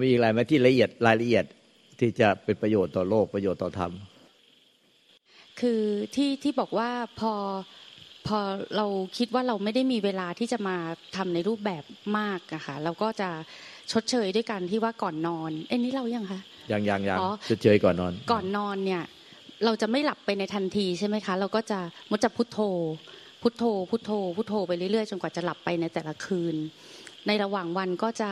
เอามีอีกอะไรไหมที่ละเอียดรายละเอียดที่จะเป็นประโยชน์ต่อโลกประโยชน์ต่อธรรม คือที่ที่บอกว่าพอพอเราคิดว่าเราไม่ได้มีเวลาที่จะมาทำในรูปแบบมากอะค่ะเราก็จะชดเชยด้วยกันที่ว่าก่อนนอน เอ้นนี้เรายังคะยังยังยังชดเชยก่อนนอน ก่อนนอนเนี่ยเราจะไม่หลับไปในทันทีใช่ไหมคะ เราก็จะมดจะพุทโธ พุทโธ พุทโธ พุทโธไปเรื่อยๆจนกว่าจะหลับไปในแต่ละคืน ในระหว่างวันก็จะ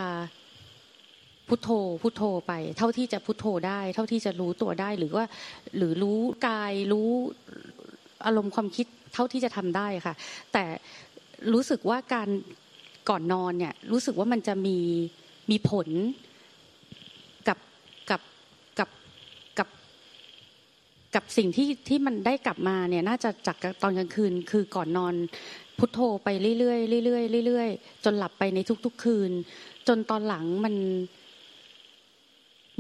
พุทโธพุทโธไป เท่าที่จะพุทโธได้ เท่าที่จะรู้ตัวได้หรือว่า หรือรู้กายรู้อารมณ์ความคิดเท่าที่จะทำได้ค่ะ แต่รู้สึกว่าการก่อนนอนเนี่ยรู้สึกว่ามันจะมีมีผลกับกับกับกับกับสิ่งที่ที่มันได้กลับมาเนี่ยน่าจะจากตอนกลางคืน คือก่อนนอนพุทโธไปเรื่อยๆเรื่อยๆเรื่อยๆจนหลับไปในทุก ๆ คืน จนตอนหลังมัน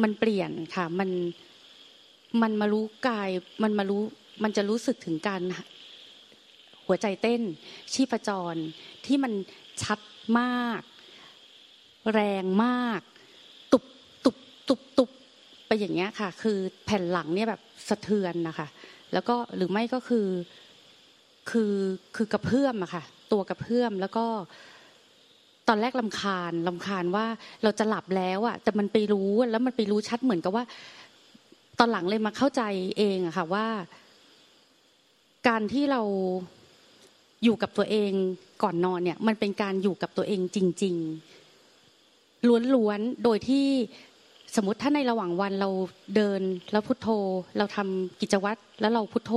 มันเปลี่ยนค่ะ มันมันมารู้กาย มันมารู้มันจะรู้สึกถึงการหัวใจเต้น ชีพจรที่มันชัดมาก แรงมาก ตุบตุบตุบตุบไปอย่างเงี้ยค่ะ คือแผ่นหลังเนี่ยแบบสะเทือนนะคะ แล้วก็หรือไม่ก็คือคือคือกระเพื่อมอะค่ะ ตัวกระเพื่อมแล้วก็ ตอนแรกลำคาญลำคาญว่าเราจะหลับแล้วอะแต่มันไปรู้แล้วมันไปรู้ชัดเหมือนกับว่า ตอนหลังเลยมาเข้าใจเองอะค่ะว่า การที่เราอยู่กับตัวเองก่อนนอนเนี่ย มันเป็นการอยู่กับตัวเองจริง ๆ ล้วนๆโดยที่สมมติถ้าในระหว่างวันเราเดินแล้วพุทโธ เราทำกิจวัตรแล้วเราพุทโธ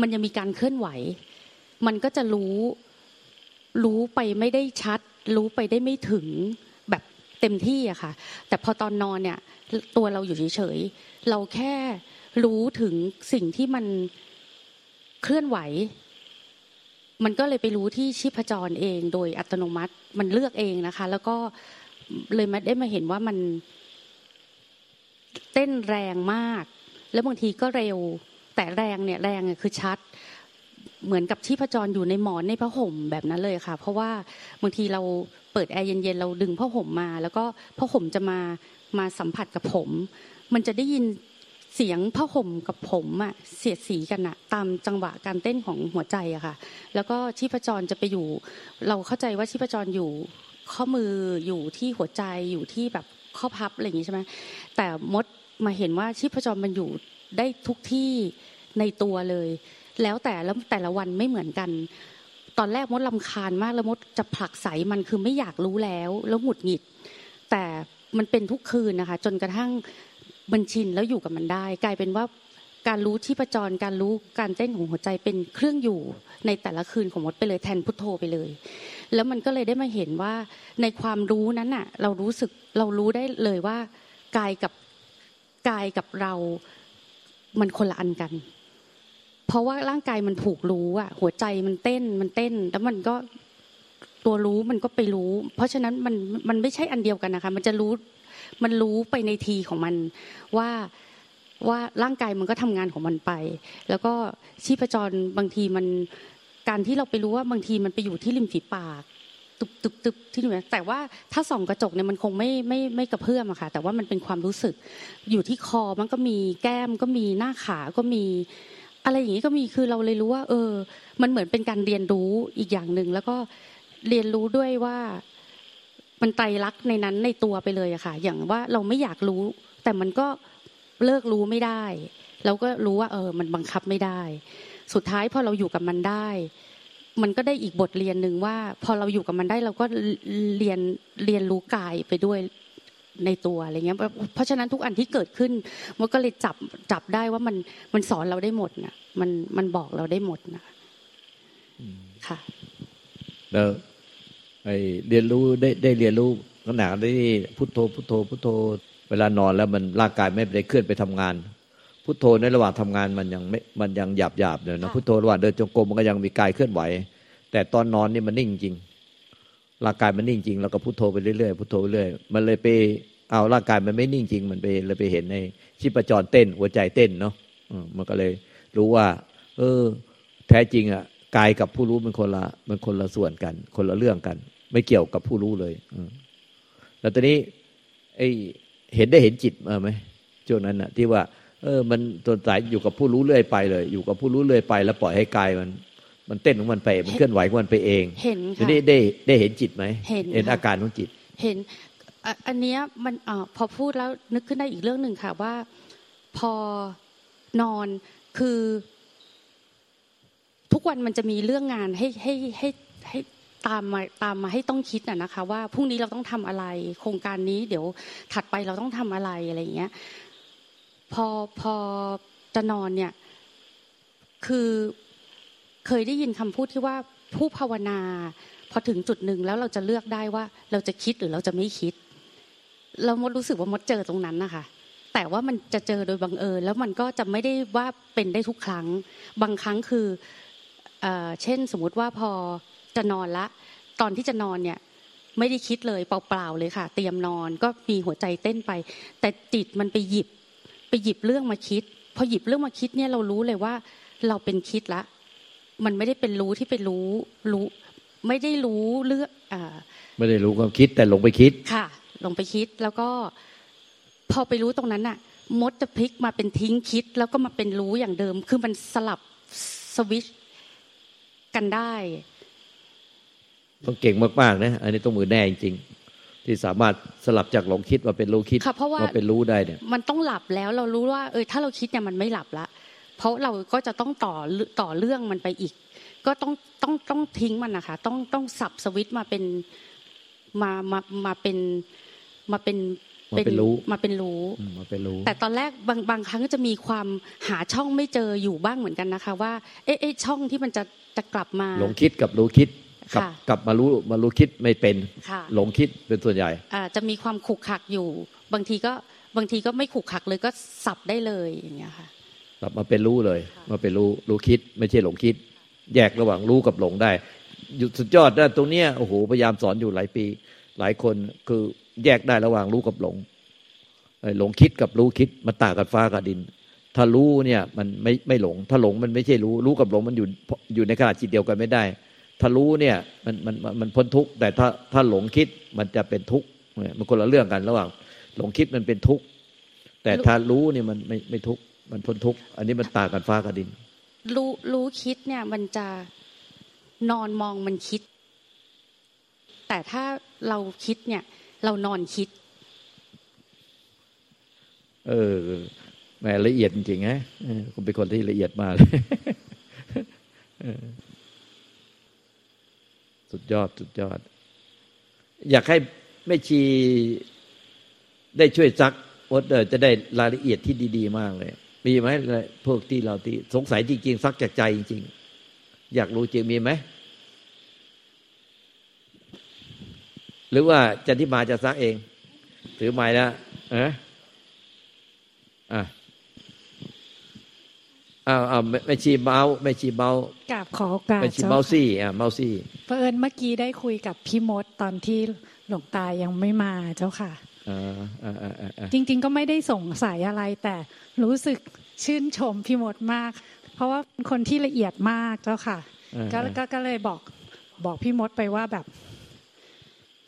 มันยังมีการเคลื่อนไหว มันก็จะรู้รู้ไปไม่ได้ชัด รู้ไปได้ไม่ถึงแบบเต็มที่อะค่ะ แต่พอตอนนอนเนี่ยตัวเราอยู่เฉยๆเราแค่รู้ถึงสิ่งที่มันเคลื่อนไหว มันก็เลยไปรู้ที่ชีพจรเอง โดยอัตโนมัติมันเลือกเองนะคะ แล้วก็เลยมาได้มาเห็นว่ามันเต้นแรงมาก แล้วบางทีก็เร็ว แต่แรงเนี่ยแรงคือชัด เหมือนกับที่พจรอยู่ในหมอนในผ้าห่มแบบนั้นเลยค่ะ เพราะว่าบางทีเราเปิดแอร์เย็นๆเราดึงผ้าห่มมา แล้วก็ผ้าห่มจะมามาสัมผัสกับผม มันจะได้ยินเสียงผ้าห่มกับผมอะเสียดสีกันอะตามจังหวะการเต้นของหัวใจอะค่ะ แล้วก็ชีพจรจะไปอยู่ เราเข้าใจว่าชีพจรอยู่ข้อมืออยู่ที่หัวใจอยู่ที่แบบข้อพับอะไรอย่างนี้ใช่ไหมแต่มดมาเห็นว่าชีพจรมันอยู่ได้ทุกที่ในตัวเลย แล้วแต่แล้วแต่ละวันไม่เหมือนกัน ตอนแรกมดลำคาญมากแล้วมดจะผลักใสมันคือไม่อยากรู้แล้ว แล้วหงุดหงิด แต่มันเป็นทุกคืนนะคะ จนกระทั่งมันชินแล้วอยู่กับมันได้ กลายเป็นว่าการรู้ที่ประจรการรู้การเต้นของหัวใจเป็นเครื่องอยู่ในแต่ละคืนของมดไปเลยแทนพุทโธไปเลย แล้วมันก็เลยได้มาเห็นว่าในความรู้นั้นน่ะ เรารู้สึกเรารู้ได้เลยว่ากายกับกายกับเรา มันคนละอันกัน เพราะว่าร่างกายมันผูกรู้อะหัวใจมันเต้นมันเต้น แล้วมันก็ตัวรู้มันก็ไปรู้ เพราะฉะนั้นมันมันไม่ใช่อันเดียวกันนะคะ มันจะรู้มันรู้ไปในทีของมันว่าว่าร่างกายมันก็ทำงานของมันไป แล้วก็ชีพจรบางทีมันการที่เราไปรู้ว่าบางทีมันไปอยู่ที่ริมฝีปากตุบตุบตุบที่นี่แต่ว่าถ้าส่องกระจกเนี่ยมันคงไม่ไม่ไม่กระเพื่อมอะค่ะ แต่ว่ามันเป็นความรู้สึก อยู่ที่คอมันก็มีแก้มก็มีหน้าขาก็มี อะไรอย่างนี้ก็มีคือเราเลยรู้ว่า เออ มันเหมือนเป็นการเรียนรู้อีกอย่างหนึ่งแล้วก็เรียนรู้ด้วยว่ามันไตรลักษณ์ในนั้นในตัวไปเลยอะค่ะ อย่างว่าเราไม่อยากรู้ แต่มันก็เลิกรู้ไม่ได้เราก็รู้ว่า เออ มันบังคับไม่ได้ สุดท้ายพอเราอยู่กับมันได้ มันก็ได้อีกบทเรียนหนึ่งว่า พอเราอยู่กับมันได้เราก็เรียนเรียนรู้กายไปด้วย ในตัวอะไรเงี้ยเพราะฉะนั้นทุกอันที่เกิดขึ้นมันก็เลยจับจับได้ว่ามันมันสอนเราได้หมดนะมันมันบอกเราได้หมดนะค่ะแล้วไอเรียนรู้ได้ได้เรียนรู้ขนาดที่พุทโธพุทโธพุทโธ เวลานอนแล้วมันร่างกายไม่ได้เคลื่อนไปทำงาน พุทโธในระหว่างทำงานมันยังไม่มันยังหยาบหยาบเลยนะพุทโธระหว่างเดินจงกรมมันก็ยังมีกายเคลื่อนไหว แต่ตอนนอนนี่มันนิ่งจริง ร่างกายมันนิ่งจริงเราก็พุทโธไปเรื่อยๆพุทโธไปเรื่อยมันเลยไปเอาร่างกายมันไม่นิ่งจริง มันไปเลยไปเห็นในชีพจรเต้น หัวใจเต้นเนาะมันก็เลยรู้ว่า เออ แท้จริงอะกายกับผู้รู้มันคนละมันคนละส่วนกัน คนละเรื่องกัน ไม่เกี่ยวกับผู้รู้เลยแล้วตอนนี้ ไอเห็นได้เห็นจิตมาไหมช่วงนั้นนะที่ว่า เออ มันตัวสายอยู่กับผู้รู้เรื่อยไปเลย อยู่กับผู้รู้เรื่อยไป แล้วปล่อยให้กายมัน มันเต้นของมันไป มันเคลื่อนไหวของมันไปเองเห็นค่ะได้ได้ได้เห็นจิตไหมเห็นเห็นค่ะอาการของจิต เห็นอะอันเนี้ยมันอาพอพูดแล้วนึกขึ้นได้อีกเรื่องหนึ่งค่ะว่า พอนอนคือ ทุกวันมันจะมีเรื่องงานให้ให้ให้ให้ตามมาตามมาให้ต้องคิดน่ะนะคะ ว่าพรุ่งนี้เราต้องทำอะไร โครงการนี้เดี๋ยวถัดไปเราต้องทำอะไรอะไรอย่างเงี้ยพอพอจะนอนเนี่ย คือ เคยได้ยินคำพูดที่ว่าผู้ภาวนา พอถึงจุดหนึ่งแล้วเราจะเลือกได้ว่า เราจะคิดหรือเราจะไม่คิด เรามดรู้สึกว่ามดเจอตรงนั้นนะคะแต่ว่ามันจะเจอโดยบังเอิญแล้วมันก็จะไม่ได้ว่าเป็นได้ทุกครั้ง บางครั้งคือเอเช่นสมมุติว่าพอจะนอนละ ตอนที่จะนอนเนี่ยไม่ได้คิดเลยเปล่าๆเลยค่ะ เตรียมนอนก็มีหัวใจเต้นไป แต่จิตมันไปหยิบ ไปหยิบเรื่องมาคิด พอหยิบเรื่องมาคิดเนี่ยเรารู้เลยว่าเราเป็นคิดละ มันไม่ได้เป็นรู้ที่ไปรู้รู้ ไม่ได้รู้เรื่องอ่าไม่ได้รู้ความคิดแต่หลงไปคิดค่ะลงไปคิดแล้วก็พอไปรู้ตรงนั้นน่ะ มดจะพลิกมาเป็นทิ้งคิด แล้วก็มาเป็นรู้อย่างเดิม คือมันสลับสวิตช์กันได้ต้องเก่งมากๆนะอันนี้ต้องมือแน่จริงๆที่สามารถสลับจากหลงคิดมาเป็นรู้คิดค่ะเพราะว่ามาเป็นรู้ได้เนี่ย มันต้องหลับแล้วเรารู้ว่า เออถ้าเราคิดเนี่ยมันไม่หลับละ เพราะเราก็จะต้องต่อต่อเรื่องมันไปอีก ก็ต้องต้องต้องทิ้งมันนะคะ ต้องต้องสับสวิตช์มาเป็นมามามาเป็นมาเป็นมาเป็นรู้มาเป็นรู้อืมมาเป็นรู้ แต่ตอนแรกบางบางครั้งก็จะมีความหาช่องไม่เจออยู่บ้างเหมือนกันนะคะ ว่า เอ๊ะเอ๊ะช่องที่มันจะจะกลับมาหลงคิดกับรู้คิดกลับค่ะกลับมารู้มารู้คิดไม่เป็นค่ะหลงคิดเป็นส่วนใหญ่อ่าจะมีความขุกขักอยู่ บางทีก็บางทีก็ไม่ขุกขักเลยก็สับได้เลยอย่างเงี้ยค่ะ กลับมาเป็นรู้เลย มาเป็นรู้รู้คิด ไม่ใช่หลงคิด แยกระหว่างรู้กับหลงได้อยู่สุดยอดนะตรงเนี้ยโอ้โหพยายามสอนอยู่หลายปี หลายคนคือแยกได้ระหว่างรู้กับหลงไอ้หลงคิดกับรู้คิดมันต่างกันฟ้ากับดิน ถ้ารู้เนี่ยมันไม่ไม่หลง ถ้าหลงมันไม่ใช่รู้ รู้กับหลงมันอยู่อยู่ในขณะจิตเดียวกันไม่ได้ ถ้ารู้เนี่ยมันมันมันมันพ้นทุกข์แต่ถ้าถ้าหลงคิดมันจะเป็นทุกข์เนี่ยมันคนละเรื่องกันระหว่าง หลงคิดมันเป็นทุกข์แต่ถ้ารู้เนี่ยมันไม่ไม่ทุกข์ มันพ้นทุกข์อันนี้มันต่างกันฟ้ากับดิน รู้รู้คิดเนี่ยมันจะนอนมองมันคิด แต่ถ้าเราคิดเนี่ย เรานอนคิด เออแหมละเอียดจริงๆฮะเออคุณเป็นคนที่ละเอียดมากเลยเออสุดยอดสุดยอด อยากให้แม่ชีได้ช่วยซักวดเออจะได้รายละเอียดที่ดี ๆ มากเลย มีไหมพวกที่เราที่สงสัยจริงๆซักจากใจจริงๆอยากรู้จริงมีไหมหรือว่าจันทิมาจะซักเอง ถือไม้แล้วเอะอะอ้าวอ้าวแม่แม่ชีเมาส์แม่ชีเมาส์กราบขอโอกาสแม่ชีเจ้าเมาส์ค่ะซี่อะเมาส์ซี่เผอิญเมื่อกี้ได้คุยกับพี่มดตอนที่หลวงตายังไม่มาเจ้าค่ะ อ่าอ่าอ่าอ่าอ่าจริง ๆ ก็ไม่ได้สงสัยอะไร แต่รู้สึกชื่นชมพี่มดมาก เพราะว่าเป็นคนที่ละเอียดมากเจ้าค่ะอ่าก็ก็ก็เลยบอกบอกพี่มดไปว่าแบบ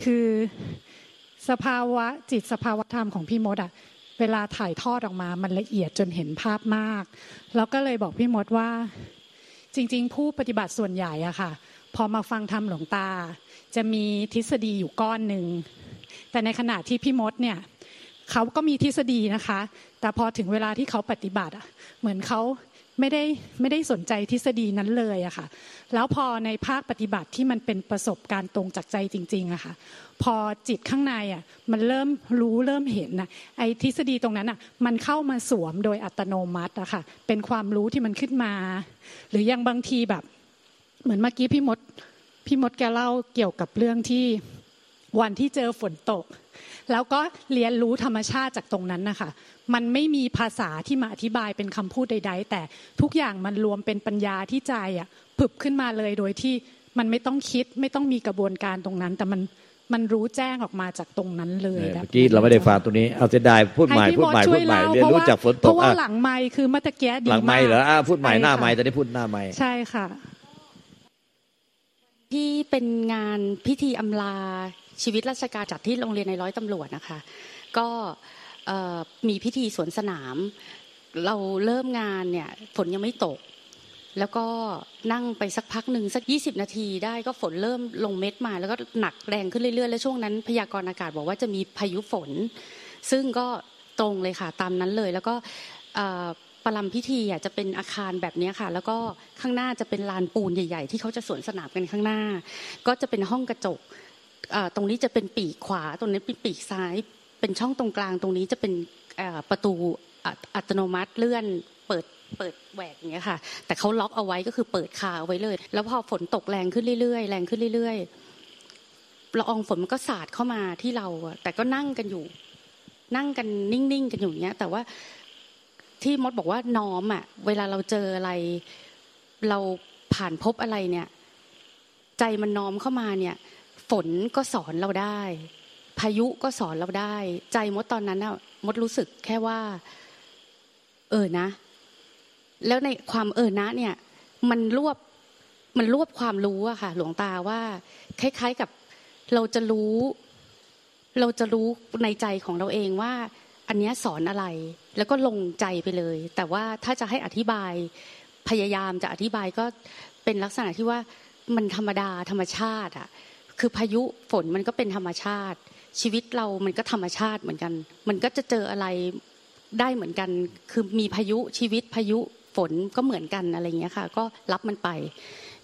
คือสภาวะจิตสภาวะธรรมของพี่มดอะเวลาถ่ายทอดออกมา มันละเอียดจนเห็นภาพมาก แล้วก็เลยบอกพี่มดว่า จริง ๆ ผู้ปฏิบัติส่วนใหญ่อะค่ะ พอมาฟังธรรมหลวงตา จะมีทฤษฎีอยู่ก้อนหนึ่ง แต่ในขณะที่พี่มดเนี่ยเขาก็มีทฤษฎีนะคะ แต่พอถึงเวลาที่เขาปฏิบัติอะเหมือนเขาไม่ได้ไม่ได้สนใจทฤษฎีนั้นเลยอะค่ะ แล้วพอในภาคปฏิบัติที่มันเป็นประสบการณ์ตรงจากใจจริงๆอะค่ะ พอจิตข้างในอะมันเริ่มรู้เริ่มเห็นนะไอ้ทฤษฎีตรงนั้นอะมันเข้ามาสวมโดยอัตโนมัติอะค่ะ เป็นความรู้ที่มันขึ้นมา หรือยังบางทีแบบ เหมือนเมื่อกี้พี่มดพี่มดแกเล่าเกี่ยวกับเรื่องที่ วันที่เจอฝนตก แล้วก็เรียนรู้ธรรมชาติจากตรงนั้นนะคะมันไม่มีภาษาที่มาอธิบายเป็นคำพูดใด ๆ แต่ทุกอย่างมันรวมเป็นปัญญาที่ใจอะผึบขึ้นมาเลยโดยที่มันไม่ต้องคิดไม่ต้องมีกระบวนการตรงนั้น แต่มันมันรู้แจ้งออกมาจากตรงนั้นเลยเออแบบเมื่อกี้เราไม่ได้ฟังตรงนี้เอาเสียดายพูดใหม่ให้พี่พูดใหม่ดช่พูวดยใหม่ล่เรียนรู้พะว่จากฝนเพตกราะว่าอะหลังไมค์คือเมื่อตะเกียดีหลังไม่ากเหรออะพูดใหม่ใช่หน้าค่ะไม่แต่ได้พูดหน้าไม่ใช่ค่ะที่เป็นงานพิธีอำลา ชีวิตราชการจัดที่โรงเรียนในร้อยตำรวจนะคะ ก็มีพิธีสวนสนาม เราเริ่มงานเนี่ยฝนยังไม่ตก แล้วก็นั่งไปสักพักหนึ่งสัก 20 นาทีได้ก็ฝนเริ่มลงเม็ดมา แล้วก็หนักแรงขึ้นเรื่อยๆ แล้วช่วงนั้นพยากรณ์อากาศบอกว่าจะมีพายุฝน ซึ่งก็ตรงเลยค่ะตามนั้นเลย แล้วก็ประลัมพิธีอะจะเป็นอาคารแบบนี้ค่ะ แล้วก็ข้างหน้าจะเป็นลานปูนใหญ่ ๆ ที่เขาจะสวนสนามกันข้างหน้า ก็จะเป็นห้องกระจก ตรงนี้จะเป็นปีกขวา ตรงนี้เป็นปีกซ้าย เป็นช่องตรงกลาง ตรงนี้จะเป็นประตูอัตโนมัติเลื่อนเปิดเปิดแหวกอย่างเงี้ยค่ะ แต่เขาล็อกเอาไว้ก็คือเปิดคาเอาไว้เลย แล้วพอฝนตกแรงขึ้นเรื่อยๆ แรงขึ้นเรื่อยๆละอองฝนมันก็สาดเข้ามาที่เราแต่ก็นั่งกันอยู่ นั่งกันนิ่งๆกันอยู่เนี้ย แต่ว่าที่มดบอกว่าน้อมอะ เวลาเราเจออะไร เราผ่านพบอะไรเนี่ย ใจมันน้อมเข้ามาเนี่ย ฝนก็สอนเราได้ พายุก็สอนเราได้ ใจมดตอนนั้นน่ะมดรู้สึกแค่ว่า เออนะ แล้วในความเออนะ เนี่ย มันรวบมันรวบความรู้อะค่ะ หลวงตาว่า คล้าย ๆกับเราจะรู้ เราจะรู้ในใจของเราเองว่า อันนี้สอนอะไร แล้วก็ลงใจไปเลย แต่ว่าถ้าจะให้อธิบายพยายามจะอธิบายก็เป็นลักษณะที่ว่ามันธรรมดาธรรมชาติอะ คือพายุฝนมันก็เป็นธรรมชาติ ชีวิตเรามันก็ธรรมชาติเหมือนกัน มันก็จะเจออะไรได้เหมือนกัน คือมีพายุชีวิตพายุฝนก็เหมือนกันอะไรเงี้ยค่ะ ก็รับมันไป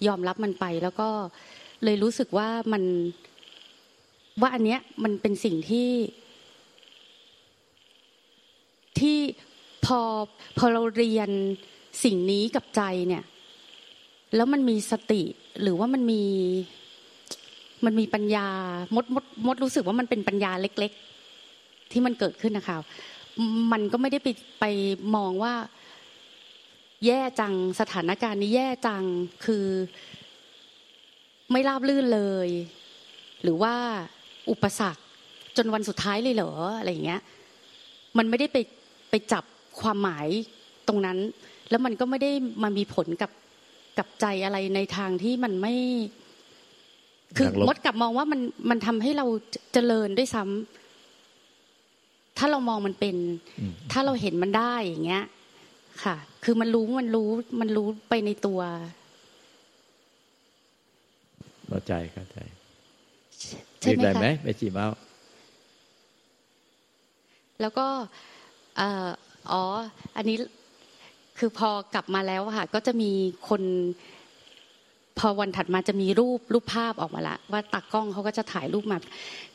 ยอมรับมันไปแล้วก็เลยรู้สึกว่ามันว่าอันเนี้ยมันเป็นสิ่งที่ที่พอพอเราเรียนสิ่งนี้กับใจเนี่ย แล้วมันมีสติหรือว่ามันมี มันมีปัญญามดมดมดรู้สึกว่ามันเป็นปัญญาเล็ก ๆ ที่มันเกิดขึ้นนะคะมันก็ไม่ได้ไปไปมองว่า แย่จังสถานการณ์นี้แย่จังคือ ไม่ราบลื่นเลย หรือว่าอุปสรรคจนวันสุดท้ายเลยเหรออะไรอย่างเงี้ย มันไม่ได้ไปไปจับความหมายตรงนั้น แล้วมันก็ไม่ได้มามีผลกับกับใจอะไรในทางที่มันไม่ คือมดกลับมองว่ามันมันทำให้เราเจริญด้วยซ้ำถ้าเรามองมันเป็น ถ้าเราเห็นมันได้อย่างเงี้ย ค่ะ คือมันรู้มันรู้มันรู้ไปในตัวเข้าใจเข้าใจใช่ไหมคะไหมไม่จีมาแล้วก็อ๋อ อันนี้คือพอกลับมาแล้วค่ะ ก็จะมีคน พอวันถัดมาจะมีรูปรูปภาพออกมาละ ว่าตักกล้องเขาก็จะถ่ายรูปมา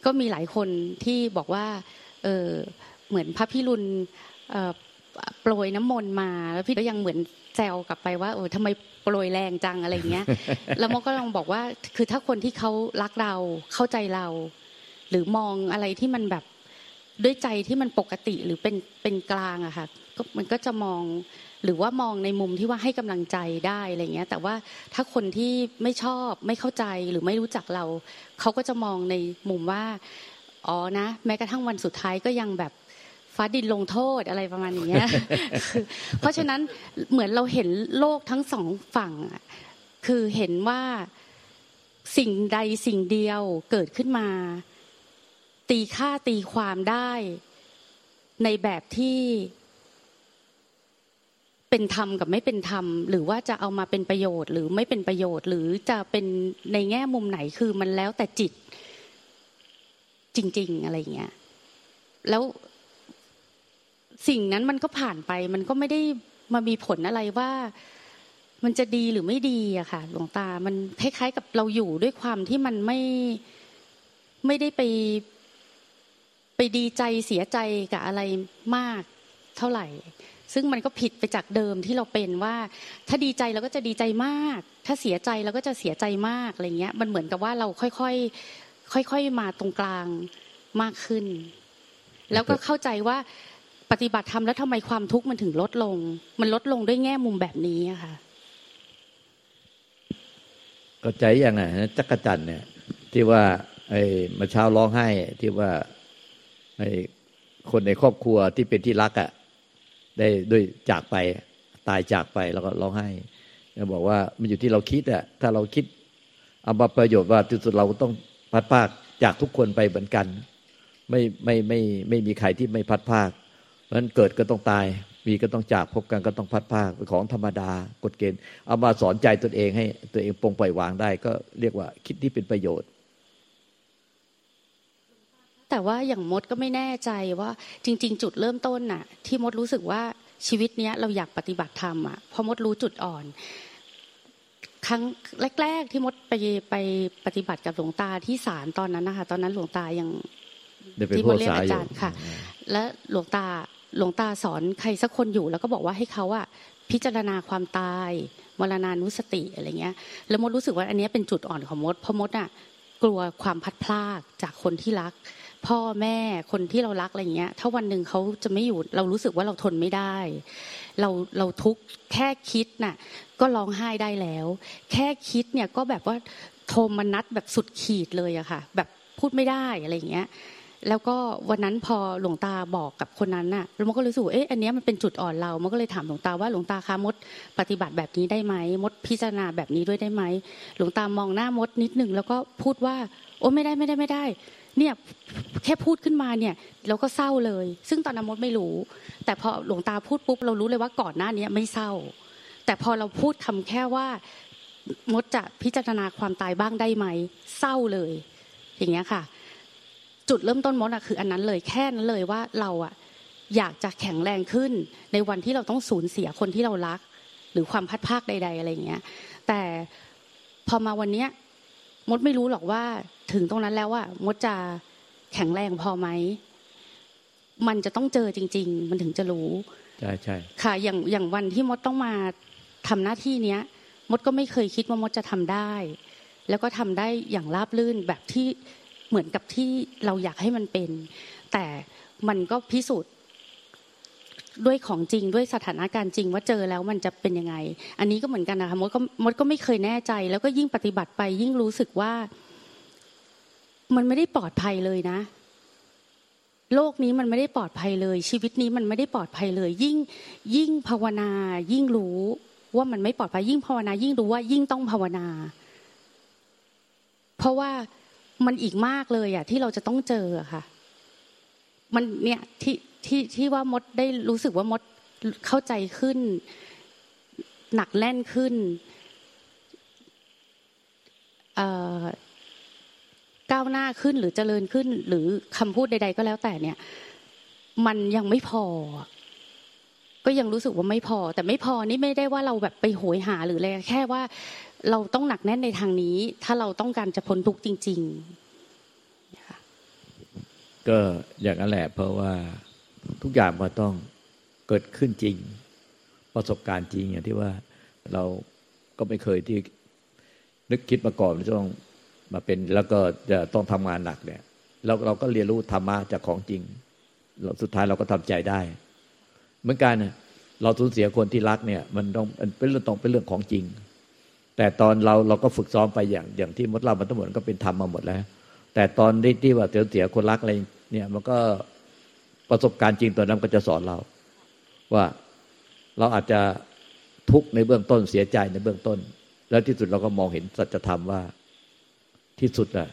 ก็มีหลายคนที่บอกว่าเออเหมือนพระพิรุณโปรยน้ำมนต์มาแล้วพี่ก็ยังเหมือนแซวกลับไปว่าเออทำไมโปรยแรงจังอะไรเงี้ยแล้วมก็ลองบอกว่าคือถ้าคนที่เขารักเราเข้าใจเรา หรือมองอะไรที่มันแบบ ด้วยใจที่มันปกติหรือเป็นเป็นกลางอะค่ะก็มันก็จะมองหรือว่ามองในมุมที่ว่าให้กำลังใจได้อะไรเงี้ย แต่ว่าถ้าคนที่ไม่ชอบไม่เข้าใจหรือไม่รู้จักเราเขาก็จะมองในมุมว่าอ๋อนะ แม้กระทั่งวันสุดท้ายก็ยังแบบฟ้าดินลงโทษอะไรประมาณอย่างเงี้ยเพราะฉะนั้นเหมือนเราเห็นโลกทั้งสองฝั่งคือเห็นว่าสิ่งใดสิ่งเดียวเกิดขึ้นมา ตีค่าตีความได้ในแบบที่เป็นธรรมกับไม่เป็นธรรม หรือว่าจะเอามาเป็นประโยชน์ หรือไม่เป็นประโยชน์ หรือจะเป็นในแง่มุมไหนคือมันแล้วแต่จิต จริง ๆ อะไรเงี้ยแล้วสิ่งนั้นมันก็ผ่านไป มันก็ไม่ได้มามีผลอะไรว่า มันจะดีหรือไม่ดีอะค่ะ หลวงตา มันคล้ายๆกับเราอยู่ด้วยความที่มันไม่ไม่ได้ไป ดีใจเสียใจกับอะไรมากเท่าไหร่ ซึ่งมันก็ผิดไปจากเดิมที่เราเป็นว่า ถ้าดีใจเราก็จะดีใจมาก ถ้าเสียใจเราก็จะเสียใจมากอะไรเงี้ย มันเหมือนกับว่าเราค่อยๆค่อยๆมาตรงกลางมากขึ้น แล้วก็เข้าใจว่าปฏิบัติธรรมแล้วทำไมความทุกข์มันถึงลดลง มันลดลงด้วยแง่มุมแบบนี้อะค่ะก็ใจอย่างไงจักรจันเนี่ย ที่ว่าไอ้มาเช้าร้องไห้ที่ว่า คนในครอบครัวที่เป็นที่รักอะ่ะได้ด้วยจากไปตายจากไปแล้วก็ร้องไห้บอกว่ามันอยู่ที่เราคิดอะถ้าเราคิดเอาประโยชน์ว่าที่สุดเราต้องพัดภาคจากทุกคนไปเหมือนกัน ไม่ไม่ไม่ไม่มีใครที่ไม่พัดภาคเพราะฉะนั้นเกิดก็ต้องตาย มีก็ต้องจากพบกันก็ต้องพัดภาคเป็นของธรรมดากฎเกณฑ์เอามาสอนใจตนเองให้ตัวเองปรงปล่อยวางได้ ก็เรียกว่าคิดที่เป็นประโยชน์ แต่ว่าอย่างมดก็ไม่แน่ใจว่าจริง ๆ จุดเริ่มต้นน่ะ ที่มดรู้สึกว่าชีวิตเนี้ยเราอยากปฏิบัติธรรมอะพอมดรู้จุดอ่อน ครั้งแรก ๆ ที่มดไปไปปฏิบัติกับหลวงตาที่ศาลตอนนั้นนะคะตอนนั้นหลวงตายังได้เป็นที่ผู้มดเรียกสายอาอยู่จารย์ค่ะ และหลวงตาหลวงตาสอนใครสักคนอยู่ แล้วก็บอกว่าให้เขาอะพิจารณาความตายมรณานุสติอะไรเงี้ย แล้วมดรู้สึกว่าอันเนี้ยเป็นจุดอ่อนของมดเพราะมดอะกลัวความพัดพลากจากคนที่รัก พ่อแม่คนที่เรารักอะไรเงี้ย ถ้าวันหนึ่งเขาจะไม่อยู่เรารู้สึกว่าเราทนไม่ได้ เราเราทุกข์แค่คิดน่ะ ก็ร้องไห้ได้แล้ว แค่คิดเนี่ยก็แบบว่าโทมนัดแบบสุดขีดเลยอะค่ะ แบบพูดไม่ได้อะไรอย่างเงี้ยแล้วก็วันนั้นพอหลวงตาบอกกับคนนั้นน่ะแล้วมันก็รู้สึกเอ๊ะอันนี้มันเป็นจุดอ่อนเรา มันก็เลยถามหลวงตาว่าหลวงตาคะมดปฏิบัติแบบนี้ได้ไหมมดพิจารณาแบบนี้ด้วยได้ไหมหลวงตามองหน้ามดนิดหนึ่งแล้วก็พูดว่า โอ้ไม่ได้ไม่ได้ไม่ได้ เนี่ยแค่พูดขึ้นมาเนี่ยเราก็เศร้าเลย ซึ่งตอนนั้นมดไม่รู้ แต่พอหลวงตาพูดปุ๊บเรารู้เลยว่าก่อนหน้านี้ไม่เศร้า แต่พอเราพูดคำแค่ว่ามดจะพิจารณาความตายบ้างได้ไหมเศร้าเลย อย่างเงี้ยค่ะ จุดเริ่มต้นมดอะคือ อันนั้นเลยแค่นั้นเลยว่าเราอะอยากจะแข็งแรงขึ้น ในวันที่เราต้องสูญเสียคนที่เรารัก หรือความพัดภาคใด ๆ อะไรเงี้ย แต่พอมาวันเนี้ย มดไม่รู้หรอกว่าถึงตรงนั้นแล้วว่ามดจะแข็งแรงพอไหมมันจะต้องเจอจริง ๆ มันถึงจะรู้ใช่ใช่ค่ะ อย่างอย่างวันที่มดต้องมาทำหน้าที่เนี้ย มดก็ไม่เคยคิดว่ามดจะทำได้ แล้วก็ทำได้อย่างราบรื่นแบบที่เหมือนกับที่เราอยากให้มันเป็น แต่มันก็พิสูจน์ ด้วยของจริงด้วยสถานการณ์จริงว่าเจอแล้วมันจะเป็นยังไง อันนี้ก็เหมือนกันนะคะมดก็มดก็ไม่เคยแน่ใจ แล้วก็ยิ่งปฏิบัติไป ยิ่งรู้สึกว่า มันไม่ได้ปลอดภัยเลยนะ โลกนี้มันไม่ได้ปลอดภัยเลย ชีวิตนี้มันไม่ได้ปลอดภัยเลย ยิ่งยิ่งภาวนา ยิ่งรู้ว่ามันไม่ปลอดภัยยิ่งภาวนา ยิ่งรู้ว่ายิ่งต้องภาวนา เพราะว่ามันอีกมากเลยอะที่เราจะต้องเจอค่ะ มันเนี่ยที่ ที่ที่ว่ามดได้รู้สึกว่ามดเข้าใจขึ้น หนักแน่นขึ้นก้าวหน้าขึ้นหรือเจริญขึ้น หรือคำพูดใด ๆ ก็แล้วแต่เนี่ย มันยังไม่พอ ก็ยังรู้สึกว่าไม่พอ แต่ไม่พอนี่ไม่ได้ว่าเราแบบไปโหยหาหรืออะไรแค่ว่า เราต้องหนักแน่นในทางนี้ ถ้าเราต้องการจะพ้นทุกข์จริง ๆก็อย่างนั้นแหละเพราะว่า ทุกอย่างมันต้องเกิดขึ้นจริง ประสบการณ์จริงอย่างที่ว่าเราก็ไม่เคยที่นึกคิดมาก่อนว่าจะต้องมาเป็นแล้วก็จะต้องทำงานหนักเนี่ยเราเราก็เรียนรู้ธรรมะจากของจริง เราสุดท้ายเราก็ทำใจได้ เหมือนกันเนี่ยเราสูญเสียคนที่รักเนี่ย มันต้องเป็นเรื่องต้องเป็นเรื่องของจริง แต่ตอนเราเราก็ฝึกซ้อมไปอย่างอย่างที่มดเล่ามันทั้งหมดก็เป็นธรรมมาหมดแล้ว แต่ตอนที่ที่ว่าสูญเสียคนรักอะไรเนี่ยมันก็ ประสบการณ์จริงตัวนั้นก็จะสอนเรา ว่าเราอาจจะทุกข์ในเบื้องต้นเสียใจในเบื้องต้น แล้วที่สุดเราก็มองเห็นสัจธรรมว่าที่สุดอะ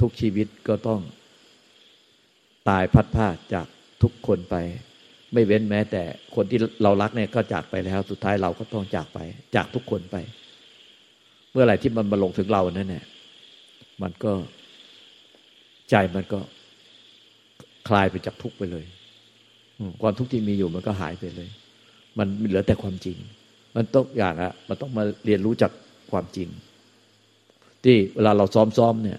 ทุกชีวิตก็ต้องตายพัดพลาจากทุกคนไป ไม่เว้นแม้ แต่คนที่เรารักเนี่ยก็จากไปแล้ว สุดท้ายเราก็ต้องจากไป จากทุกคนไป เมื่อไหร่ที่มันมาลงถึงเรานั่นเนี่ยมันก็ใจมันก็ คลายไปจากทุกข์ไปเลยความทุกข์ที่มีอยู่มันก็หายไปเลย มันเหลือแต่ความจริง มันต้องอย่างอะมันต้องมาเรียนรู้จากความจริง ที่เวลาเราซ้อมๆเนี่ย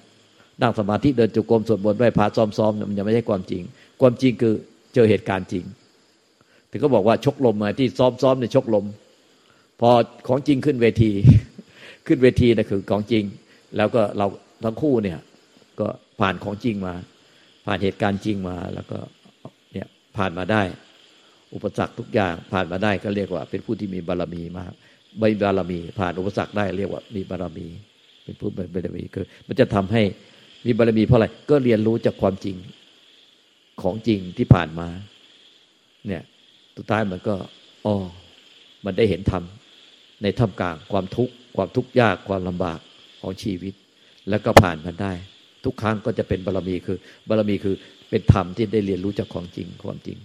นั่งสมาธิเดินจุกรมสวดมนต์ไหว้พระซ้อมๆเนี่ยมันยังไม่ใช่ความจริง ความจริงคือเจอเหตุการณ์จริงถึงก็บอกว่าชกลมมาที่ซ้อมๆเนี่ยชกลม พอของจริงขึ้นเวที ขึ้นเวทีนะคือของจริง แล้วก็เราทั้งคู่เนี่ย ก็ผ่านของจริงมา ผ่านเหตุการณ์จริงมาแล้วก็เนี่ยผ่านมาได้ อุปสรรคทุกอย่างผ่านมาได้ก็เรียกว่า เป็นผู้ที่มีบารมีมากใบบารมี ผ่านอุปสรรคได้เรียกว่ามีบารมี เป็นผู้มีบารมีคือมันจะทำให้มีบารมีเพราะอะไรก็เรียนรู้จากความจริงของจริงที่ผ่านมา เนี่ยสุดท้ายมันก็อ๋อมันได้เห็นธรรมในท่ามกลางความทุกข์ความทุกข์ยากความลำบากของชีวิต แล้วก็ผ่านมันได้ ทุกครั้งก็จะเป็นบารมีคือบารมีคือเป็นธรรมที่ได้เรียนรู้จากของจริงความจริง